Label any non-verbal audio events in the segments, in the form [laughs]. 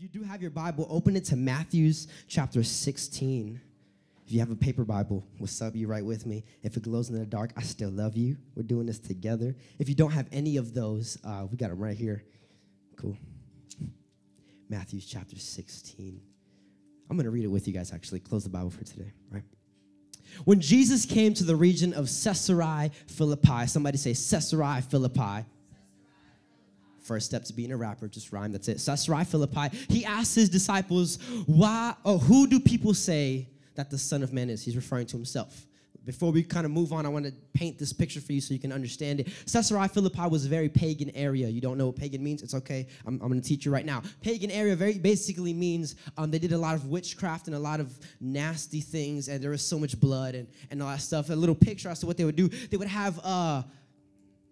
You do have your Bible, open it to Matthew's chapter 16. If you have a paper Bible, what's up? You right with me? If it glows in the dark, I still love you. We're doing this together. If you don't have any of those, uh, we got them right here. Cool. Matthew's chapter 16. I'm going to read it with you guys, actually. Close the Bible for today, right? When Jesus came to the region of Caesarea Philippi, somebody say Caesarea Philippi. First step to being a rapper, just rhyme, that's it. so Caesarea Philippi. He asked his disciples, why, or who do people say that the Son of Man is? He's referring to himself. Before we kind of move on, I want to paint this picture for you so you can understand it. Caesarea Philippi was a very pagan area. You don't know what pagan means? It's okay. I'm, I'm going to teach you right now. Pagan area very basically means um, they did a lot of witchcraft and a lot of nasty things, and there was so much blood and, and all that stuff. A little picture as to what they would do. They would have uh,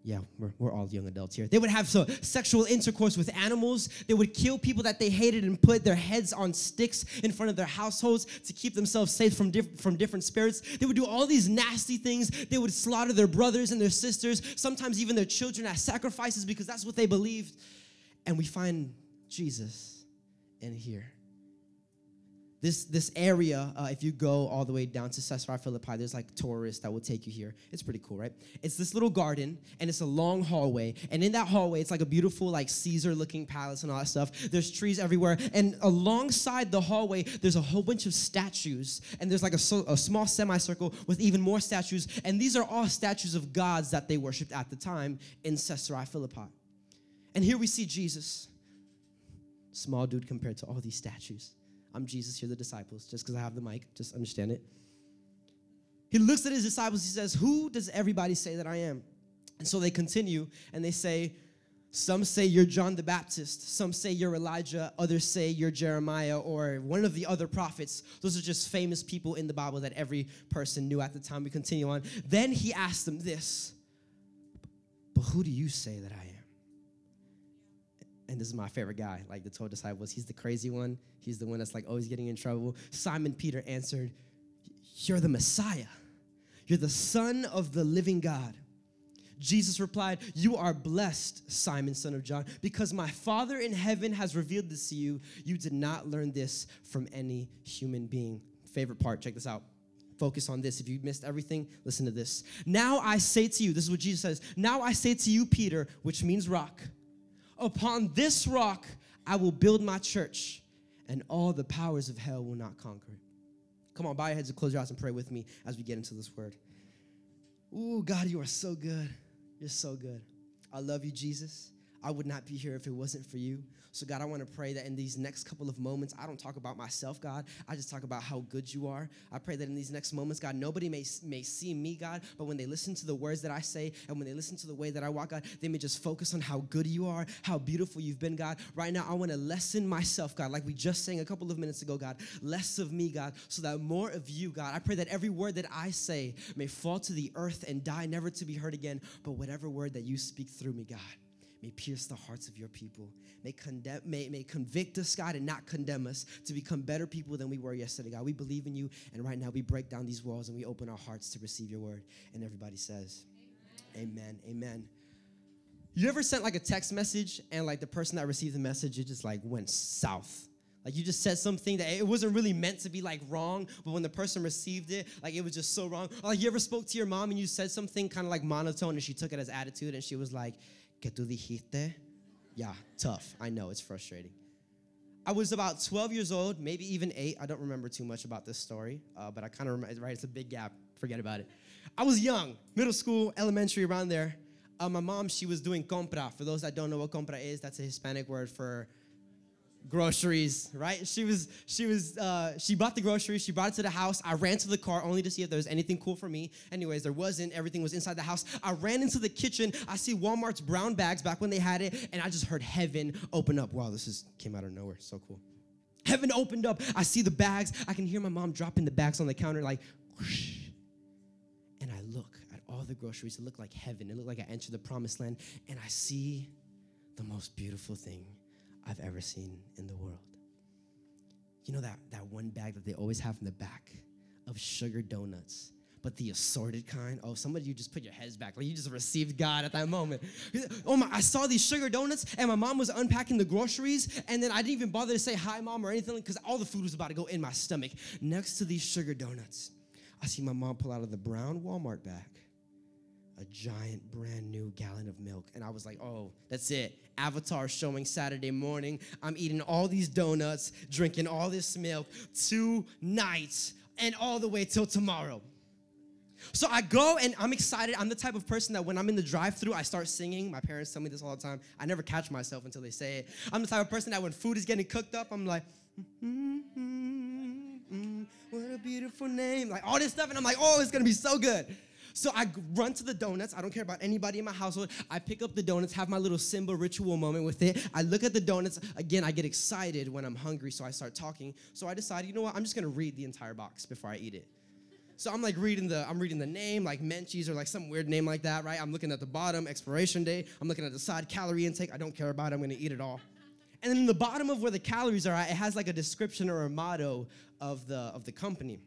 yeah, we're, we're all young adults here. They would have so sexual intercourse with animals. They would kill people that they hated and put their heads on sticks in front of their households to keep themselves safe from, diff- from different spirits. They would do all these nasty things. They would slaughter their brothers and their sisters, sometimes even their children as sacrifices because that's what they believed. And we find Jesus in here this this area uh, if you go all the way down to caesarea philippi there's like tourists that will take you here. It's pretty cool right? It's this little garden and it's a long hallway. And in that hallway it's like a beautiful like caesar looking palace and all that stuff. There's trees everywhere. And alongside the hallway there's a whole bunch of statues. And there's like a, a small semicircle with even more statues. And these are all statues of gods that they worshiped at the time in caesarea philippi. And here we see jesus. Small dude compared to all these statues I'm Jesus, you're the disciples, just because I have the mic, just understand it. He looks at his disciples, he says, Who does everybody say that I am? And so they continue and they say, Some say you're John the Baptist, some say you're Elijah, others say you're Jeremiah or one of the other prophets. Those are just famous people in the Bible that every person knew at the time. We continue on. Then he asked them this, But who do you say that I am? And this is my favorite guy, like the 12 disciples. He's the crazy one. He's the one that's like always getting in trouble. Simon Peter answered, You're the Messiah. You're the Son of the living God. Jesus replied, You are blessed, Simon, son of John, because my Father in heaven has revealed this to you. You did not learn this from any human being. Favorite part, check this out. Focus on this. If you missed everything, listen to this. Now I say to you, this is what Jesus says. Now I say to you, Peter, which means rock Upon this rock I will build my church, and all the powers of hell will not conquer it. Come on, bow your heads and close your eyes and pray with me as we get into this word. Ooh, God, you are so good. You're so good. I love you, Jesus. I would not be here if it wasn't for you. So, God, I want to pray that in these next couple of moments, I don't talk about myself, God. I just talk about how good you are. I pray that in these next moments, God, nobody may, may see me, God, but when they listen to the words that I say and when they listen to the way that I walk, God, they may just focus on how good you are, how beautiful you've been, God. Right now, I want to lessen myself, God, like we just sang a couple of minutes ago, God. Less of me, God, so that more of you, God. I pray that every word that I say may fall to the earth and die, never to be heard again, but whatever word that you speak through me, God may pierce the hearts of your people. May, condemn, may, may convict us, God, and not condemn us to become better people than we were yesterday, God. We believe in you, and right now we break down these walls and we open our hearts to receive your word. And everybody says, Amen. Amen. Amen. You ever sent like a text message and like the person that received the message, it just like went south? Like you just said something that it wasn't really meant to be like wrong, but when the person received it, like it was just so wrong. Or like you ever spoke to your mom and you said something kind of like monotone and she took it as attitude and she was like, que tú dijiste? Yeah, tough. I know, it's frustrating. I was about 12 years old, maybe even eight. I don't remember too much about this story, uh, but I kind of remember, right? It's a big gap. Forget about it. I was young, middle school, elementary, around there. Uh, my mom, she was doing compra. For those that don't know what compra is, that's a Hispanic word for groceries, right? She was, she was, uh, she bought the groceries. She brought it to the house. I ran to the car only to see if there was anything cool for me. Anyways, there wasn't. Everything was inside the house. I ran into the kitchen. I see Walmart's brown bags back when they had it, and I just heard heaven open up. Wow, this is came out of nowhere. So cool. Heaven opened up. I see the bags. I can hear my mom dropping the bags on the counter, like, whoosh. and I look at all the groceries. It looked like heaven. It looked like I entered the promised land, and I see the most beautiful thing I've ever seen in the world. You know that, that one bag that they always have in the back of sugar donuts, but the assorted kind. Oh, some of you just put your heads back. Like you just received God at that moment. Oh my, I saw these sugar donuts and my mom was unpacking the groceries and then I didn't even bother to say hi, mom, or anything because all the food was about to go in my stomach. Next to these sugar donuts, I see my mom pull out of the brown Walmart bag a giant brand new gallon of milk. And I was like, oh, that's it. Avatar showing Saturday morning. I'm eating all these donuts, drinking all this milk tonight and all the way till tomorrow. So I go and I'm excited. I'm the type of person that when I'm in the drive-through, I start singing. My parents tell me this all the time. I never catch myself until they say it. I'm the type of person that when food is getting cooked up, I'm like, mm-hmm, mm-hmm, what a beautiful name. Like all this stuff, and I'm like, oh, it's gonna be so good. So I run to the donuts. I don't care about anybody in my household. I pick up the donuts, have my little Simba ritual moment with it. I look at the donuts. Again, I get excited when I'm hungry, so I start talking. So I decide, you know what? I'm just gonna read the entire box before I eat it. So I'm like reading the I'm reading the name like Menchie's or like some weird name like that, right? I'm looking at the bottom expiration date. I'm looking at the side calorie intake. I don't care about it. I'm to eat it all. And then in the bottom of where the calories are it has like a description or a motto of the of the company.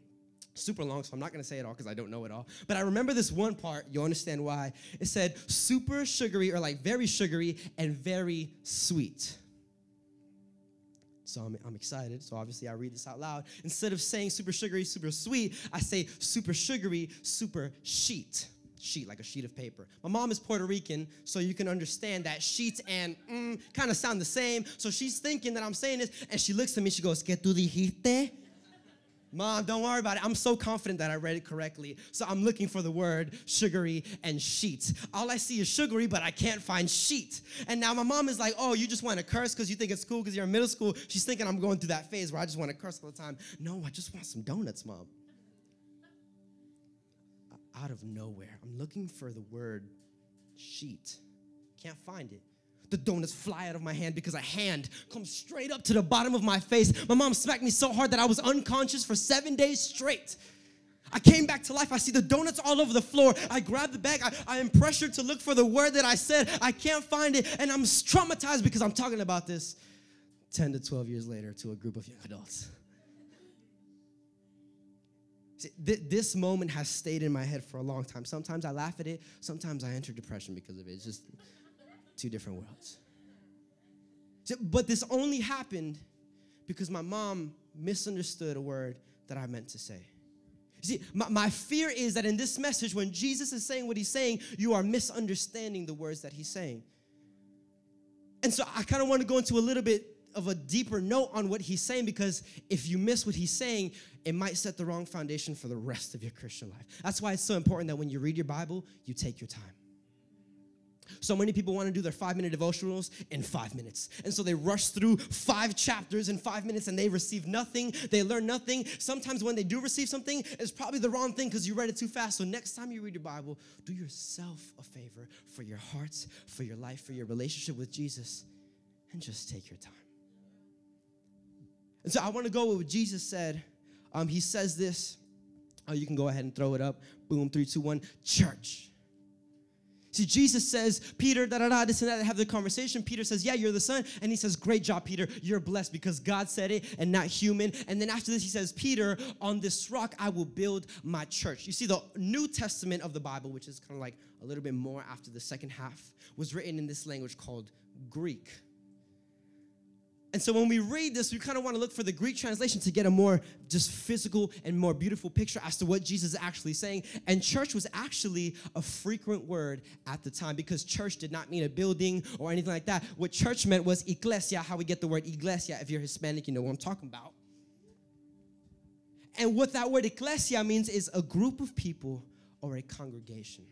Super long, so I'm not gonna say it all because I don't know it all. But I remember this one part, you'll understand why. It said super sugary or like very sugary and very sweet. So I'm, I'm excited. So obviously, I read this out loud. Instead of saying super sugary, super sweet, I say super sugary, super sheet. Sheet, like a sheet of paper. My mom is Puerto Rican, so you can understand that sheets and mm, kind of sound the same. So she's thinking that I'm saying this, and she looks at me, she goes, ¿Qué tú dijiste? Mom, don't worry about it. I'm so confident that I read it correctly. So I'm looking for the word sugary and sheet. All I see is sugary, but I can't find sheet. And now my mom is like, oh, you just want to curse because you think it's cool because you're in middle school. She's thinking I'm going through that phase where I just want to curse all the time. No, I just want some donuts, mom. Out of nowhere, I'm looking for the word sheet. Can't find it the donuts fly out of my hand because a hand comes straight up to the bottom of my face. My mom smacked me so hard that I was unconscious for seven days straight. I came back to life. I see the donuts all over the floor. I grab the bag. I, I am pressured to look for the word that I said. I can't find it. And I'm traumatized because I'm talking about this 10 to 12 years later to a group of young adults. See, th- this moment has stayed in my head for a long time. Sometimes I laugh at it. Sometimes I enter depression because of it. It's just two different worlds. But this only happened because my mom misunderstood a word that I meant to say. See, my, my, fear is that in this message, when Jesus is saying what he's saying, you are misunderstanding the words that he's saying. And so I kind of want to go into a little bit of a deeper note on what he's saying because if you miss what he's saying, it might set the wrong foundation for the rest of your Christian life. That's why it's so important that when you read your Bible, you take your time. So many people want to do their five minute devotionals in five minutes. And so they rush through five chapters in five minutes and they receive nothing. They learn nothing. Sometimes when they do receive something, it's probably the wrong thing because you read it too fast. So next time you read your Bible, do yourself a favor for your hearts, for your life, for your relationship with Jesus, and just take your time. And so I want to go with what Jesus said. Um, he says this. Oh, you can go ahead and throw it up. Boom, three, two, one. Church. See, Jesus says, Peter, da da da, this and that, have the conversation. Peter says, Yeah, you're the son. And he says, Great job, Peter. You're blessed because God said it and not human. And then after this, he says, Peter, on this rock I will build my church. You see, the New Testament of the Bible, which is kind of like a little bit more after the second half, was written in this language called Greek. And so when we read this, we kind of want to look for the Greek translation to get a more just physical and more beautiful picture as to what Jesus is actually saying. And church was actually a frequent word at the time because church did not mean a building or anything like that. What church meant was ekklesia, how we get the word iglesia. If you're Hispanic, you know what I'm talking about. And what that word iglesia means is a group of people or a congregation.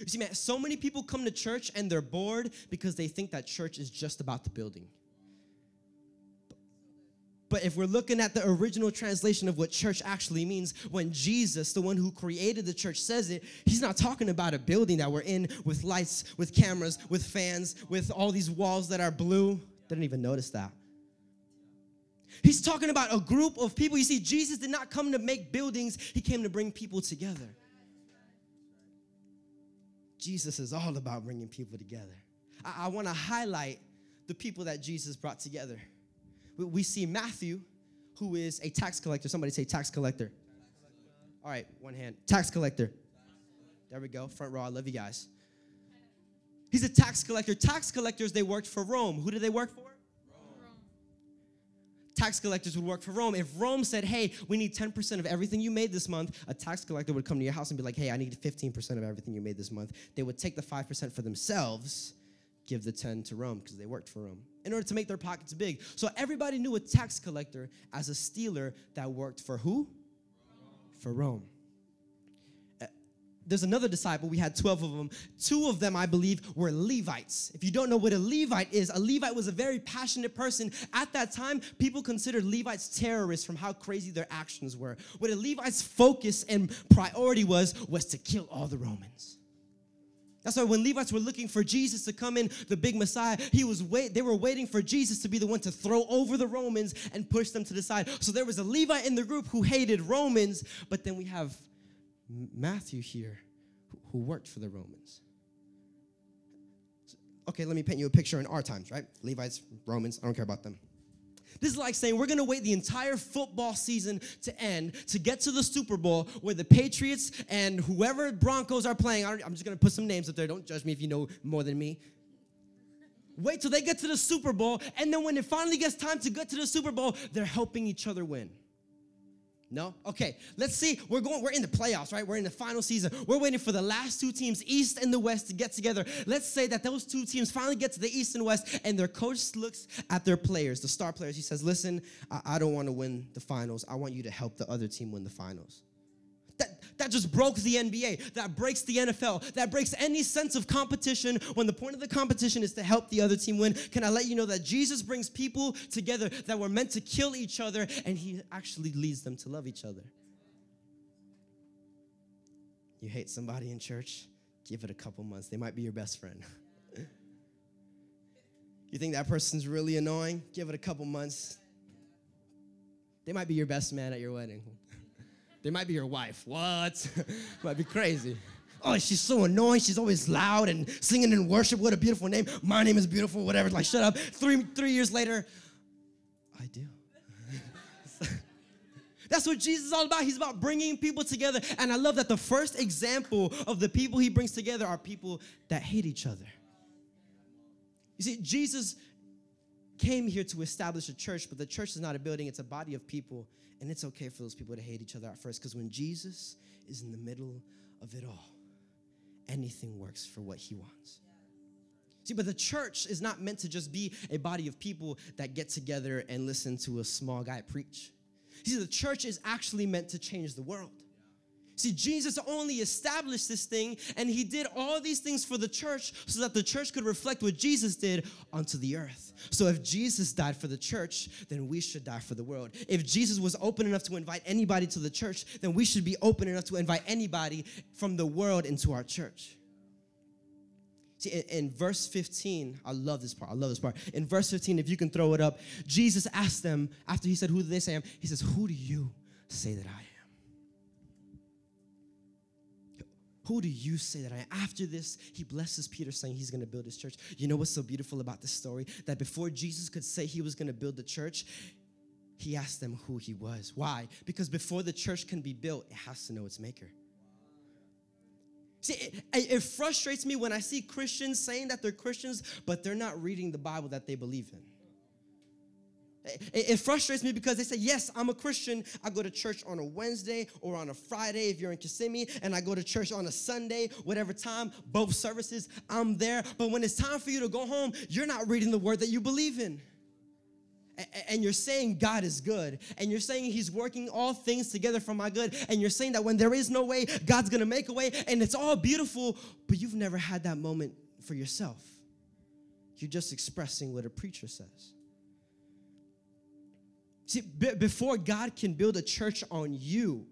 You see, man, so many people come to church and they're bored because they think that church is just about the building. But if we're looking at the original translation of what church actually means, when Jesus, the one who created the church, says it, he's not talking about a building that we're in with lights, with cameras, with fans, with all these walls that are blue. Didn't even notice that. He's talking about a group of people. You see, Jesus did not come to make buildings, he came to bring people together. Jesus is all about bringing people together. I, I want to highlight the people that Jesus brought together we see Matthew, who is a tax collector. Somebody say tax collector. All right, one hand. Tax collector. There we go. Front row. I love you guys. He's a tax collector. Tax collectors, they worked for Rome. Who did they work for? tax collectors would work for Rome. If Rome said, hey, we need 10% of everything you made this month, a tax collector would come to your house and be like, hey, I need 15% of everything you made this month. They would take the 5% for themselves, give the 10 to Rome because they worked for Rome in order to make their pockets big. So everybody knew a tax collector as a stealer that worked for who? For Rome uh, there's another disciple. We had 12 of them. Two of them, I believe, were Levites. If you don't know what a Levite is, a Levite was a very passionate person. At that time, people considered Levites terrorists from how crazy their actions were. What a Levite's focus and priority was, was to kill all the Romans. That's why when Levites were looking for Jesus to come in, the big Messiah, he was wait, they were waiting for Jesus to be the one to throw over the Romans and push them to the side. So there was a Levite in the group who hated Romans, but then we have Matthew here who worked for the Romans. Okay, let me paint you a picture in our times, right? Levites, Romans, I don't care about them. This is like saying we're gonna wait the entire football season to end to get to the Super Bowl where the Patriots and whoever Broncos are playing. I'm just gonna put some names up there. Don't judge me if you know more than me. Wait till they get to the Super Bowl, and then when it finally gets time to get to the Super Bowl, they're helping each other win. No? Okay, let's see. We're going, we're in the playoffs, right? We're in the final season. We're waiting for the last two teams, East and the West, to get together. Let's say that those two teams finally get to the East and West, and their coach looks at their players, the star players. He says, Listen, I, I don't want to win the finals. I want you to help the other team win the finals. That just broke the NBA. That breaks the NFL. That breaks any sense of competition when the point of the competition is to help the other team win. Can I let you know that Jesus brings people together that were meant to kill each other and he actually leads them to love each other? You hate somebody in church? Give it a couple months. They might be your best friend. [laughs] you think that person's really annoying? Give it a couple months. They might be your best man at your wedding. They might be your wife. What? [laughs] might be crazy. Oh, she's so annoying. She's always loud and singing in worship. What a beautiful name. My name is beautiful, whatever. Like, shut up. Three, three years later, I do. [laughs] That's what Jesus is all about. He's about bringing people together. And I love that the first example of the people he brings together are people that hate each other. You see, Jesus came here to establish a church, but the church is not a building, it's a body of people and it's okay for those people to hate each other at first because when Jesus is in the middle of it all, anything works for what he wants. See, but the church is not meant to just be a body of people that get together and listen to a small guy preach. See, the church is actually meant to change the world. See, Jesus only established this thing, and he did all these things for the church so that the church could reflect what Jesus did onto the earth. So if Jesus died for the church, then we should die for the world. If Jesus was open enough to invite anybody to the church, then we should be open enough to invite anybody from the world into our church. See, in, in, verse 15, I love this part. I love this part. In verse 15, if you can throw it up, Jesus asked them, after he said, Who do they say I am? He says, Who do you say that I am? Who do you say that I am? After this, he blesses Peter, saying he's going to build his church. You know what's so beautiful about this story? That before Jesus could say he was going to build the church, he asked them who he was. Why? Because before the church can be built, it has to know its maker. See, it, it, frustrates me when I see Christians saying that they're Christians, but they're not reading the Bible that they believe in. It, frustrates me because they say, Yes, I'm a Christian. I go to church on a Wednesday or on a Friday if you're in Kissimmee, and I go to church on a Sunday, whatever time, both services, I'm there. But when it's time for you to go home, you're not reading the word that you believe in. And you're saying God is good, and you're saying He's working all things together for my good, and you're saying that when there is no way, God's gonna make a way, and it's all beautiful, but you've never had that moment for yourself. You're just expressing what a preacher says. See, b- before God can build a church on you,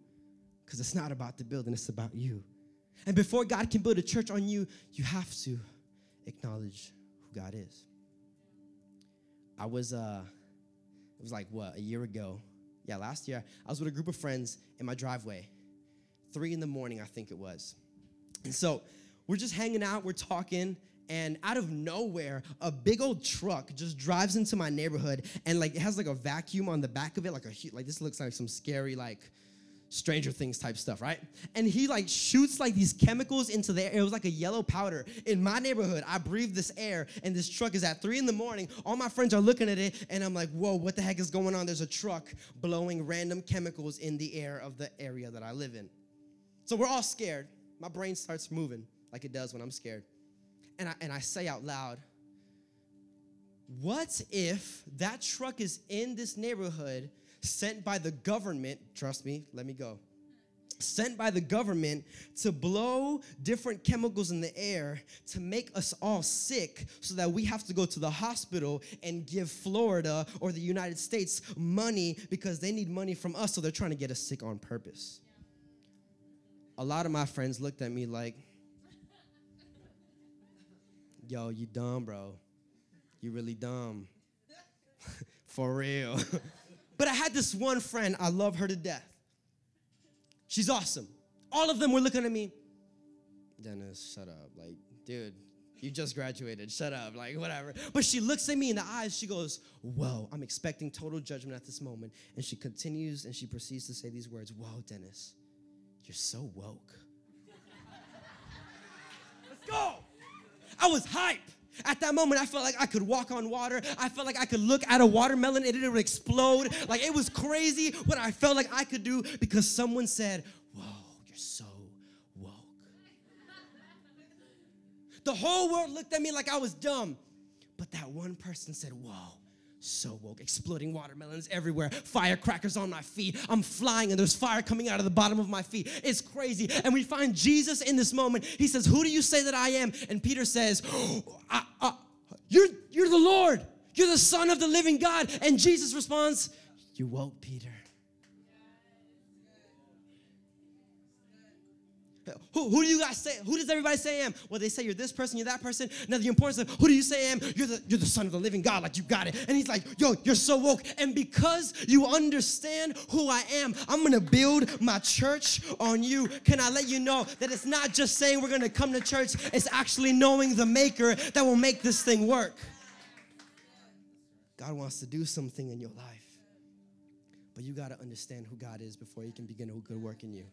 because it's not about the building, it's about you. And before God can build a church on you, you have to acknowledge who God is. I was, uh, it was like what, a year ago? Yeah, last year, I was with a group of friends in my driveway. Three in the morning, I think it was. And so we're just hanging out, we're talking, and out of nowhere a big old truck just drives into my neighborhood and like it has like a vacuum on the back of it like a like this looks like some scary like Stranger Things type stuff, right? And he like shoots like these chemicals into the air. It was like a yellow powder. In my neighborhood, I breathe this air, and this truck is at three in the morning. All my friends are looking at it, and I'm like, whoa, what the heck is going on? There's a truck blowing random chemicals in the air of the area that I live in. So we're all scared. My brain starts moving like it does when I'm scared. And I, and I say out loud, what if that truck is in this neighborhood sent by the government, trust me, let me go. Sent by the government to blow different chemicals in the air to make us all sick so that we have to go to the hospital and give Florida or the United States money because they need money from us, so they're trying to get us sick on purpose. A lot of my friends looked at me like, yo, you dumb, bro. You really dumb. [laughs] For real. [laughs] But I had this one friend, I love her to death. She's awesome. All of them were looking at me. Dennis, shut up. Like, dude, you just graduated. Shut up. Like, whatever. But she looks at me in the eyes. She goes, Whoa, I'm expecting total judgment at this moment. And she continues and she proceeds to say these words Whoa, Dennis, you're so woke. [laughs] Let's go. I was hype. At that moment, I felt like I could walk on water. I felt like I could look at a watermelon and it would explode. Like it was crazy what I felt like I could do because someone said, Whoa, you're so woke. The whole world looked at me like I was dumb. But that one person said, Whoa, so woke, exploding watermelons everywhere, firecrackers on my feet. I'm flying and there's fire coming out of the bottom of my feet. It's crazy. And we find Jesus in this moment. He says, Who do you say that I am? And Peter says, oh, [gasps] I, I, you're, you're the Lord. You're the Son of the living God. And Jesus responds, You woke, Peter. Who, who do you guys say? Who does everybody say I am? Well, they say you're this person, you're that person. Now the importance of who do you say I am? You're the you're the son of the living God, like you got it. And he's like, yo, you're so woke. And because you understand who I am, I'm gonna build my church on you. Can I let you know that it's not just saying we're gonna come to church, it's actually knowing the maker that will make this thing work. God wants to do something in your life. But you got to understand who God is before He can begin a good work in you.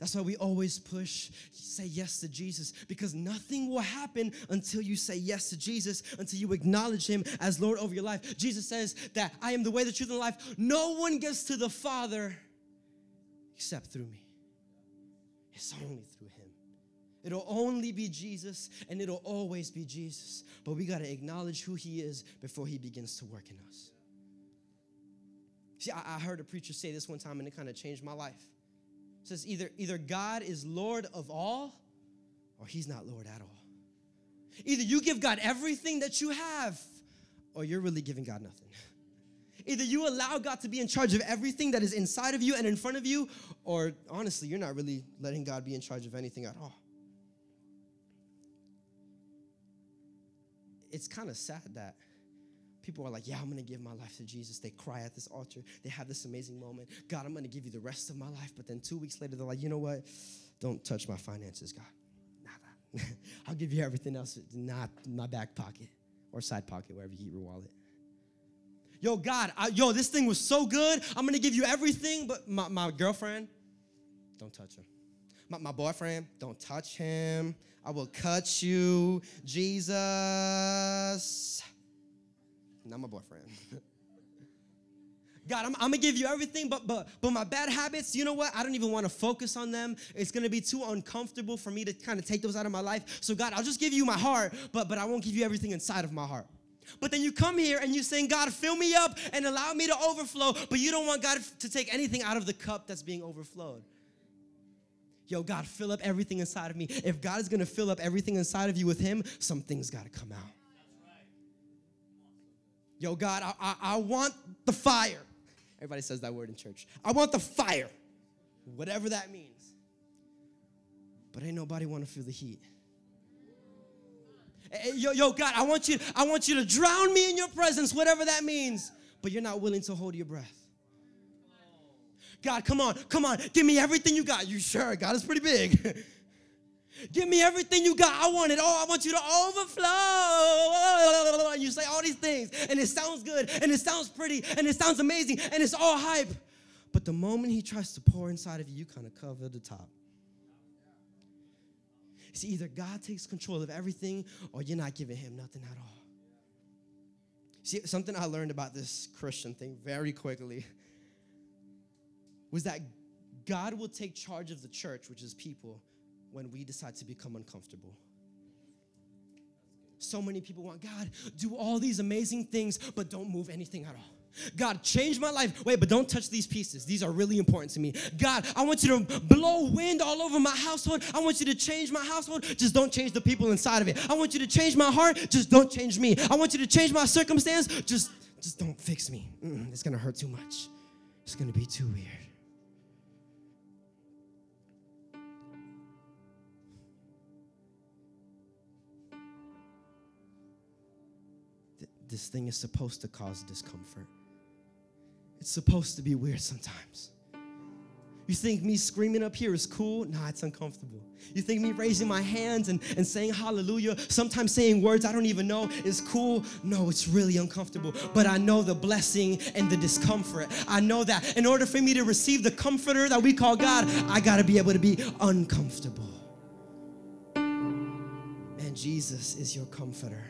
That's why we always push, say yes to Jesus, because nothing will happen until you say yes to Jesus, until you acknowledge Him as Lord over your life. Jesus says that I am the way, the truth, and the life. No one gets to the Father except through me. It's only through Him. It'll only be Jesus, and it'll always be Jesus. But we got to acknowledge who He is before He begins to work in us. See, I, I heard a preacher say this one time, and it kind of changed my life says either, either God is Lord of all or he's not Lord at all. Either you give God everything that you have or you're really giving God nothing. Either you allow God to be in charge of everything that is inside of you and in front of you, or honestly, you're not really letting God be in charge of anything at all. It's kind of sad that people are like, Yeah, I'm gonna give my life to Jesus. They cry at this altar. They have this amazing moment. God, I'm gonna give you the rest of my life. But then two weeks later, they're like, You know what? Don't touch my finances, God. Nada. [laughs] I'll give you everything else, not my back pocket or side pocket, wherever you keep your wallet. Yo, God, I, yo, this thing was so good. I'm gonna give you everything, but my, my girlfriend, don't touch her. My, my boyfriend, don't touch him. I will cut you. Jesus not my boyfriend. [laughs] God, I'm, I'm, gonna give you everything, but but but my bad habits, you know what? I don't even want to focus on them. It's gonna be too uncomfortable for me to kind of take those out of my life. So God, I'll just give you my heart, but but I won't give you everything inside of my heart. But then you come here and you saying, God, fill me up and allow me to overflow, but you don't want God to take anything out of the cup that's being overflowed. Yo, God, fill up everything inside of me. If God is gonna fill up everything inside of you with Him, something's gotta come out. Yo, God, I, I, I want the fire. Everybody says that word in church. I want the fire, whatever that means. But ain't nobody want to feel the heat. Hey, yo, yo, God, I want you, I want you to drown me in your presence, whatever that means. But you're not willing to hold your breath. God, come on, come on, give me everything you got. You sure? God is pretty big. [laughs] Give me everything you got. I want it all. I want you to overflow. You say all these things, and it sounds good, and it sounds pretty, and it sounds amazing, and it's all hype. But the moment he tries to pour inside of you, you kind of cover the top. See, either God takes control of everything or you're not giving him nothing at all. See, something I learned about this Christian thing very quickly was that God will take charge of the church, which is people, when we decide to become uncomfortable. So many people want God, do all these amazing things, but don't move anything at all. God, change my life. Wait, but don't touch these pieces. These are really important to me. God, I want you to blow wind all over my household. I want you to change my household. Just don't change the people inside of it. I want you to change my heart. Just don't change me. I want you to change my circumstance. Just, just don't fix me. Mm-mm, it's gonna hurt too much. It's gonna be too weird. This thing is supposed to cause discomfort. It's supposed to be weird sometimes. You think me screaming up here is cool? Nah, it's uncomfortable. You think me raising my hands and, and saying hallelujah, sometimes saying words I don't even know is cool? No, it's really uncomfortable. But I know the blessing and the discomfort. I know that in order for me to receive the comforter that we call God, I gotta be able to be uncomfortable. And Jesus is your comforter.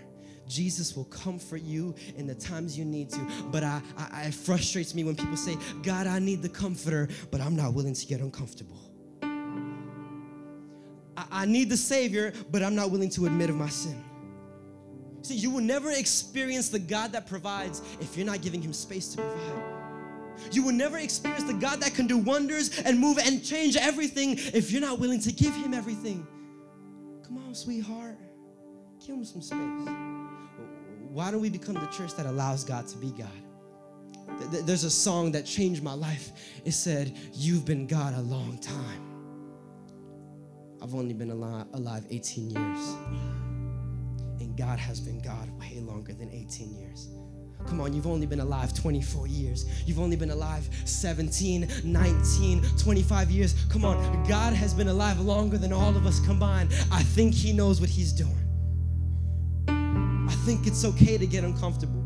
Jesus will comfort you in the times you need to. But I, I, it frustrates me when people say, God, I need the comforter, but I'm not willing to get uncomfortable. I, I need the Savior, but I'm not willing to admit of my sin. See, you will never experience the God that provides if you're not giving Him space to provide. You will never experience the God that can do wonders and move and change everything if you're not willing to give Him everything. Come on, sweetheart. Give Him some space why don't we become the church that allows God to be God? There's a song that changed my life. It said, You've been God a long time. I've only been alive 18 years. And God has been God way longer than 18 years. Come on, you've only been alive 24 years. You've only been alive 17, 19, 25 years. Come on, God has been alive longer than all of us combined. I think He knows what He's doing think it's okay to get uncomfortable.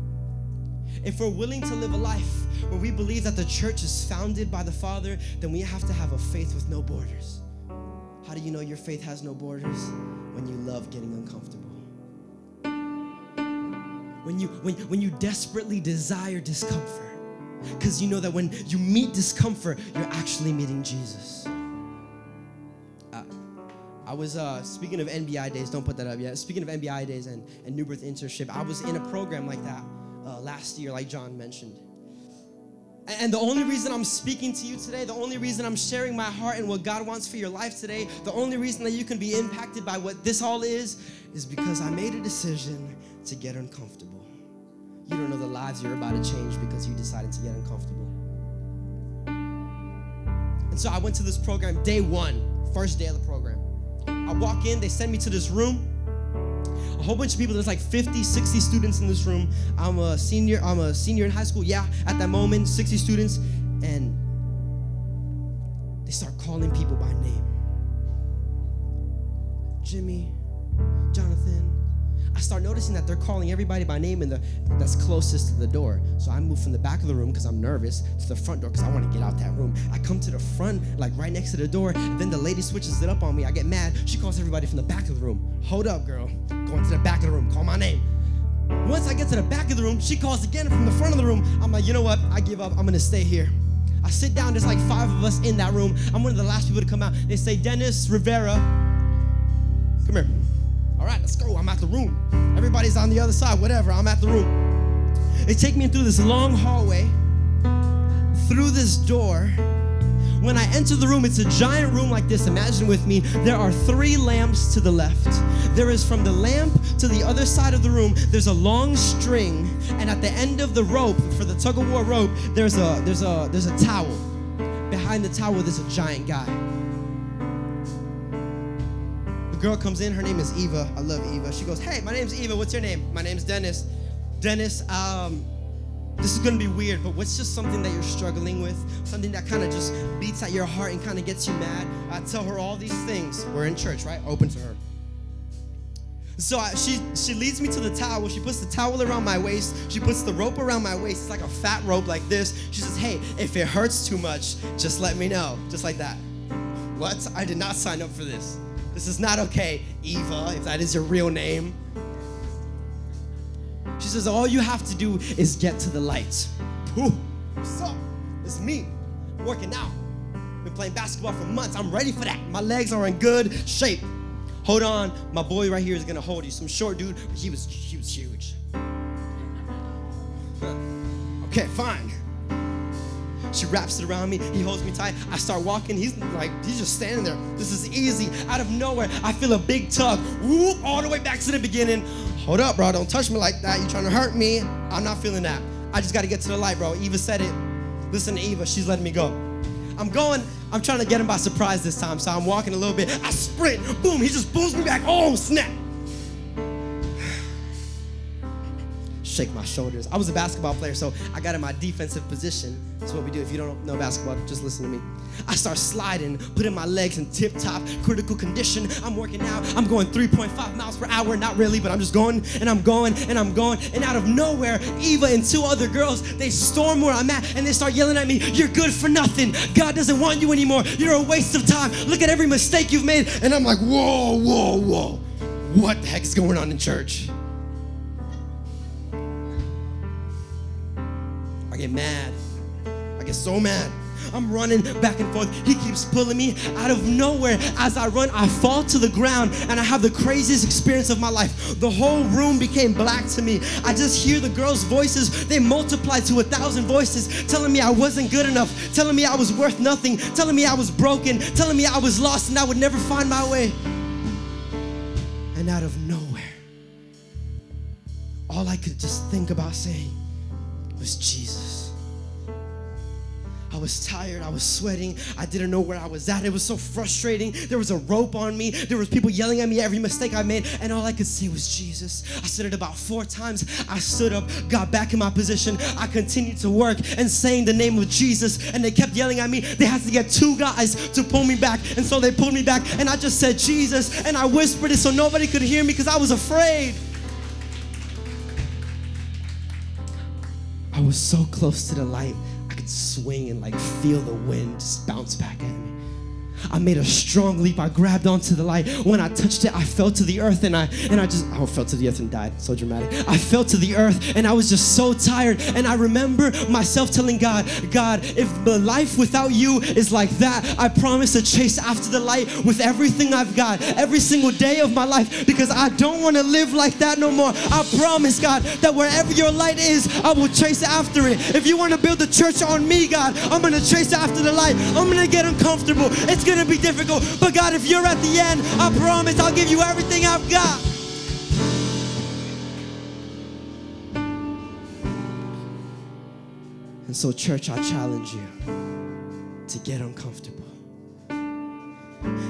If we're willing to live a life where we believe that the church is founded by the Father, then we have to have a faith with no borders. How do you know your faith has no borders? When you love getting uncomfortable. When you when, when you desperately desire discomfort. Because you know that when you meet discomfort, you're actually meeting Jesus. I was uh, speaking of NBI days. Don't put that up yet. Speaking of NBI days and, and New Birth internship, I was in a program like that uh, last year, like John mentioned. And, and the only reason I'm speaking to you today, the only reason I'm sharing my heart and what God wants for your life today, the only reason that you can be impacted by what this all is, is because I made a decision to get uncomfortable. You don't know the lives you're about to change because you decided to get uncomfortable. And so I went to this program day one, first day of the program. I walk in, they send me to this room. A whole bunch of people, there's like 50, 60 students in this room. I'm a senior, I'm a senior in high school. Yeah, at that moment, 60 students. And they start calling people by name. Jimmy, start noticing that they're calling everybody by name in the that's closest to the door. So I move from the back of the room because I'm nervous to the front door because I want to get out that room. I come to the front, like right next to the door. Then the lady switches it up on me. I get mad. She calls everybody from the back of the room. Hold up, girl. Going to the back of the room. Call my name. Once I get to the back of the room, she calls again from the front of the room. I'm like, you know what? I give up. I'm gonna stay here. I sit down. There's like five of us in that room. I'm one of the last people to come out. They say, Dennis Rivera, come here. All right, let's go. I'm at the room. Everybody's on the other side, whatever. I'm at the room. They take me through this long hallway, through this door. When I enter the room, it's a giant room like this. Imagine with me, there are three lamps to the left. There is from the lamp to the other side of the room, there's a long string, and at the end of the rope, for the tug of war rope, there's a there's a there's a towel. Behind the towel, there's a giant guy girl comes in, her name is Eva. I love Eva. She goes, Hey, my name's Eva. What's your name? My name's Dennis. Dennis, um, this is gonna be weird, but what's just something that you're struggling with? Something that kind of just beats at your heart and kind of gets you mad? I tell her all these things. We're in church, right? Open to her. So I, she she leads me to the towel. She puts the towel around my waist. She puts the rope around my waist. It's like a fat rope like this. She says, "Hey, if it hurts too much, just let me know." Just like that. What? I did not sign up for this. This is not okay, Eva, if that is your real name. She says, All you have to do is get to the light. Whew, what's up? It's me working out. Been playing basketball for months. I'm ready for that. My legs are in good shape. Hold on, my boy right here is gonna hold you. Some short dude, he was he was huge. [laughs] Okay, fine. She wraps it around me. He holds me tight. I start walking. He's like, he's just standing there. This is easy. Out of nowhere, I feel a big tug. Whoop, all the way back to the beginning. Hold up, bro. Don't touch me like that. You're trying to hurt me? I'm not feeling that. I just got to get to the light, bro. Eva said it. Listen to Eva. She's letting me go. I'm going. I'm trying to get him by surprise this time. So I'm walking a little bit. I sprint. Boom. He just pulls me back. Oh, snap. Shake my shoulders. I was a basketball player, so I got in my defensive position. That's what we do. If you don't know basketball, just listen to me. I start sliding, putting my legs in tip top critical condition. I'm working out. I'm going 3.5 miles per hour. Not really, but I'm just going and I'm going and I'm going. And out of nowhere, Eva and two other girls, they storm where I'm at and they start yelling at me, You're good for nothing. God doesn't want you anymore. You're a waste of time. Look at every mistake you've made. And I'm like, Whoa, whoa, whoa. What the heck is going on in church? I get mad. I get so mad. I'm running back and forth. He keeps pulling me out of nowhere. As I run, I fall to the ground and I have the craziest experience of my life. The whole room became black to me. I just hear the girls' voices. They multiplied to a thousand voices telling me I wasn't good enough, telling me I was worth nothing, telling me I was broken, telling me I was lost and I would never find my way. And out of nowhere, all I could just think about saying was Jesus. I was tired. I was sweating. I didn't know where I was at. It was so frustrating. There was a rope on me. There was people yelling at me every mistake I made, and all I could see was Jesus. I said it about four times. I stood up, got back in my position. I continued to work and saying the name of Jesus, and they kept yelling at me. They had to get two guys to pull me back, and so they pulled me back, and I just said Jesus, and I whispered it so nobody could hear me because I was afraid. I was so close to the light, swing and like feel the wind just bounce back at me. I made a strong leap. I grabbed onto the light. When I touched it, I fell to the earth and I and I just I fell to the earth and died. So dramatic. I fell to the earth and I was just so tired. And I remember myself telling God, God, if the life without you is like that, I promise to chase after the light with everything I've got, every single day of my life, because I don't want to live like that no more. I promise, God, that wherever your light is, I will chase after it. If you want to build a church on me, God, I'm gonna chase after the light. I'm gonna get uncomfortable. It's gonna be difficult. But God, if you're at the end, I promise I'll give you everything I've got. And so, church, I challenge you to get uncomfortable.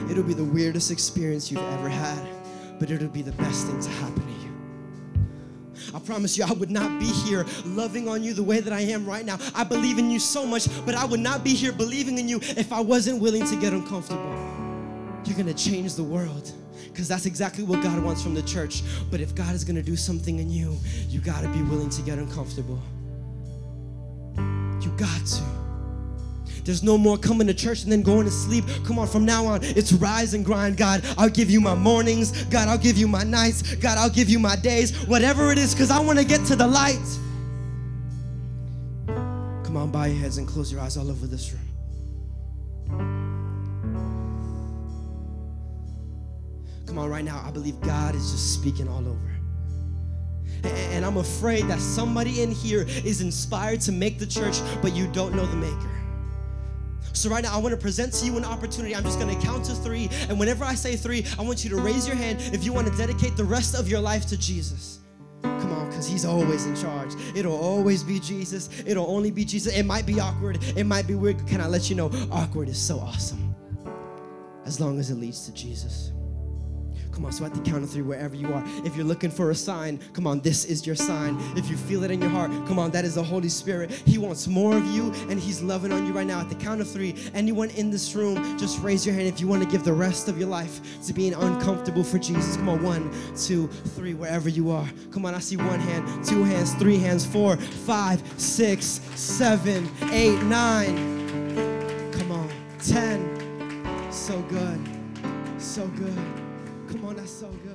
It'll be the weirdest experience you've ever had, but it'll be the best thing to happen to. I promise you, I would not be here loving on you the way that I am right now. I believe in you so much, but I would not be here believing in you if I wasn't willing to get uncomfortable. You're gonna change the world because that's exactly what God wants from the church. But if God is gonna do something in you, you gotta be willing to get uncomfortable. You got to. There's no more coming to church and then going to sleep. Come on, from now on, it's rise and grind. God, I'll give you my mornings. God, I'll give you my nights. God, I'll give you my days. Whatever it is, because I want to get to the light. Come on, bow your heads and close your eyes all over this room. Come on, right now, I believe God is just speaking all over. And I'm afraid that somebody in here is inspired to make the church, but you don't know the maker. So, right now, I want to present to you an opportunity. I'm just going to count to three. And whenever I say three, I want you to raise your hand if you want to dedicate the rest of your life to Jesus. Come on, because He's always in charge. It'll always be Jesus. It'll only be Jesus. It might be awkward. It might be weird. Can I let you know? Awkward is so awesome as long as it leads to Jesus. Come on, so at the count of three, wherever you are, if you're looking for a sign, come on, this is your sign. If you feel it in your heart, come on, that is the Holy Spirit. He wants more of you, and He's loving on you right now. At the count of three, anyone in this room, just raise your hand if you want to give the rest of your life to being uncomfortable for Jesus. Come on, one, two, three, wherever you are. Come on, I see one hand, two hands, three hands, four, five, six, seven, eight, nine. Come on, ten. So good. So good. That's so good.